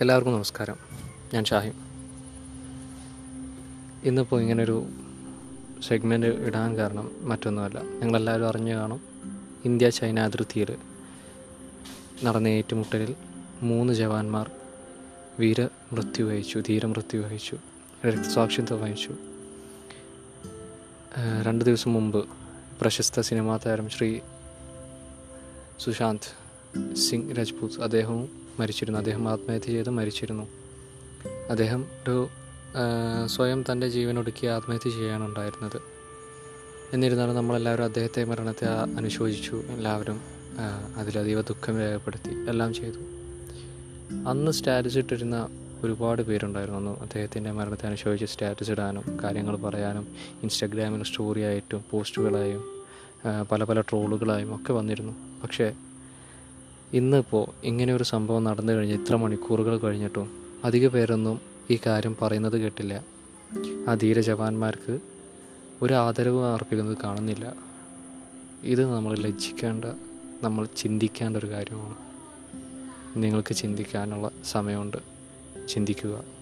എല്ലാവർക്കും നമസ്കാരം. ഞാൻ ഷാഹിം. ഇന്നിപ്പോൾ ഇങ്ങനൊരു സെഗ്മെന്റ് ഇടാൻ കാരണം മറ്റൊന്നുമല്ല. നിങ്ങളെല്ലാവരും അറിഞ്ഞു കാണും ഇന്ത്യ ചൈന അതിർത്തിയിൽ നടന്ന ഏറ്റുമുട്ടലിൽ മൂന്ന് ജവാന്മാർ വീരമൃത്യു വഹിച്ചു ധീരമൃത്യു വഹിച്ചു രക്തസാക്ഷിത്വം വഹിച്ചു. രണ്ട് ദിവസം മുമ്പ് പ്രശസ്ത സിനിമാ താരം ശ്രീ സുശാന്ത് സിംഗ് രജ്പൂത് അദ്ദേഹവും മരിച്ചിരുന്നു. അദ്ദേഹം ആത്മഹത്യ ചെയ്ത് മരിച്ചിരുന്നു. അദ്ദേഹം ഒരു സ്വയം തന്റെ ജീവനൊടുക്കി ആത്മഹത്യ ചെയ്യാനുണ്ടായിരുന്നത് എന്നിരുന്നാലും നമ്മളെല്ലാവരും അദ്ദേഹത്തെ മരണത്തെ അനുശോചിച്ചു. എല്ലാവരും അതിലതീവ ദുഃഖം രേഖപ്പെടുത്തി. എല്ലാം ചെയ്തു. അന്ന് സ്റ്റാറ്റസ് ഇട്ടിരുന്ന ഒരുപാട് പേരുണ്ടായിരുന്നു. അന്ന് അദ്ദേഹത്തിന്റെ മരണത്തെ അനുശോചിച്ച് സ്റ്റാറ്റസ് ഇടാനും കാര്യങ്ങൾ പറയാനും ഇൻസ്റ്റഗ്രാമിൽ സ്റ്റോറി ആയിട്ടും പോസ്റ്റുകളായും പല പല ട്രോളുകളായും ഒക്കെ വന്നിരുന്നു. പക്ഷേ ഇന്നിപ്പോൾ ഇങ്ങനെ ഒരു സംഭവം നടന്നു കഴിഞ്ഞ് ഇത്ര മണിക്കൂറുകൾ കഴിഞ്ഞിട്ടും അധിക പേരൊന്നും ഈ കാര്യം പറയുന്നത് കേട്ടില്ല. ആ ധീര ജവാന്മാർക്ക് ഒരു ആദരവ് അർപ്പിക്കുന്നത് കാണുന്നില്ല. ഇത് നമ്മൾ ലജ്ജിക്കേണ്ട നമ്മൾ ചിന്തിക്കേണ്ട ഒരു കാര്യമാണ്. നിങ്ങൾക്ക് ചിന്തിക്കാനുള്ള സമയമുണ്ട്. ചിന്തിക്കുക.